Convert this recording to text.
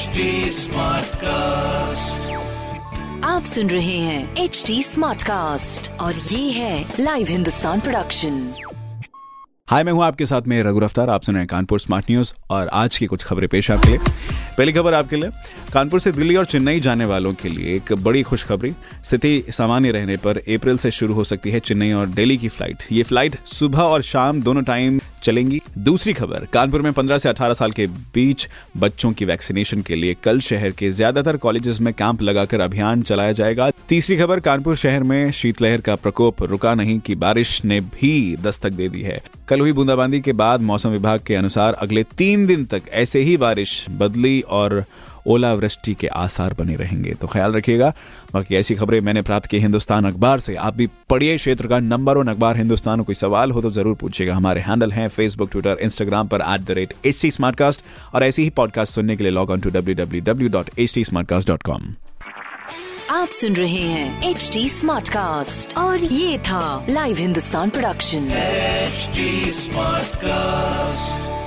HD Smartcast. आप सुन रहे हैं एच डी स्मार्ट कास्ट और ये है लाइव हिंदुस्तान प्रोडक्शन हाय मैं हूँ आपके साथ में रघु अफ्तार आप सुन रहे हैं कानपुर स्मार्ट न्यूज़ और आज की कुछ खबरें पेश आपके लिए। पहली खबर आपके लिए कानपुर से दिल्ली और चेन्नई जाने वालों के लिए एक बड़ी खुशखबरी। स्थिति सामान्य रहने पर अप्रैल से शुरू हो सकती है चेन्नई और दिल्ली की फ़्लाइट। ये फ़्लाइट सुबह और शाम दोनों टाइम चलेंगी। दूसरी खबर, कानपुर में 15 से 18 साल के बीच बच्चों की वैक्सीनेशन के लिए कल शहर के ज़्यादातर कॉलेजेस में कैंप लगाकर अभियान चलाया जाएगा। तीसरी खबर, कानपुर शहर में शीतलहर का प्रकोप, रुका नहीं की बारिश ने भी दस्तक दे दी है। कल हुई बूंदाबांदी के बाद मौसम विभाग के अनुसार अगले तीन दिन तक ऐसे ही बारिश बदली और ओलावृष्टि के आसार बने रहेंगे। तो ख्याल रखिएगा बाकी ऐसी खबरें मैंने प्राप्त की हिंदुस्तान अखबार से। आप भी पढ़िए क्षेत्र का नंबर वन अखबार हिंदुस्तान कोई सवाल हो तो ज़रूर पूछिएगा। हमारे हैंडल हैं फेसबुक ट्विटर इंस्टाग्राम पर at the rate H T और ऐसी ही पॉडकास्ट सुनने के लिए log on to W W W dot H T dot com आप सुन रहे हैं एच डी स्मार्ट कास्ट और ये था live Hindustan production HD Smartcast.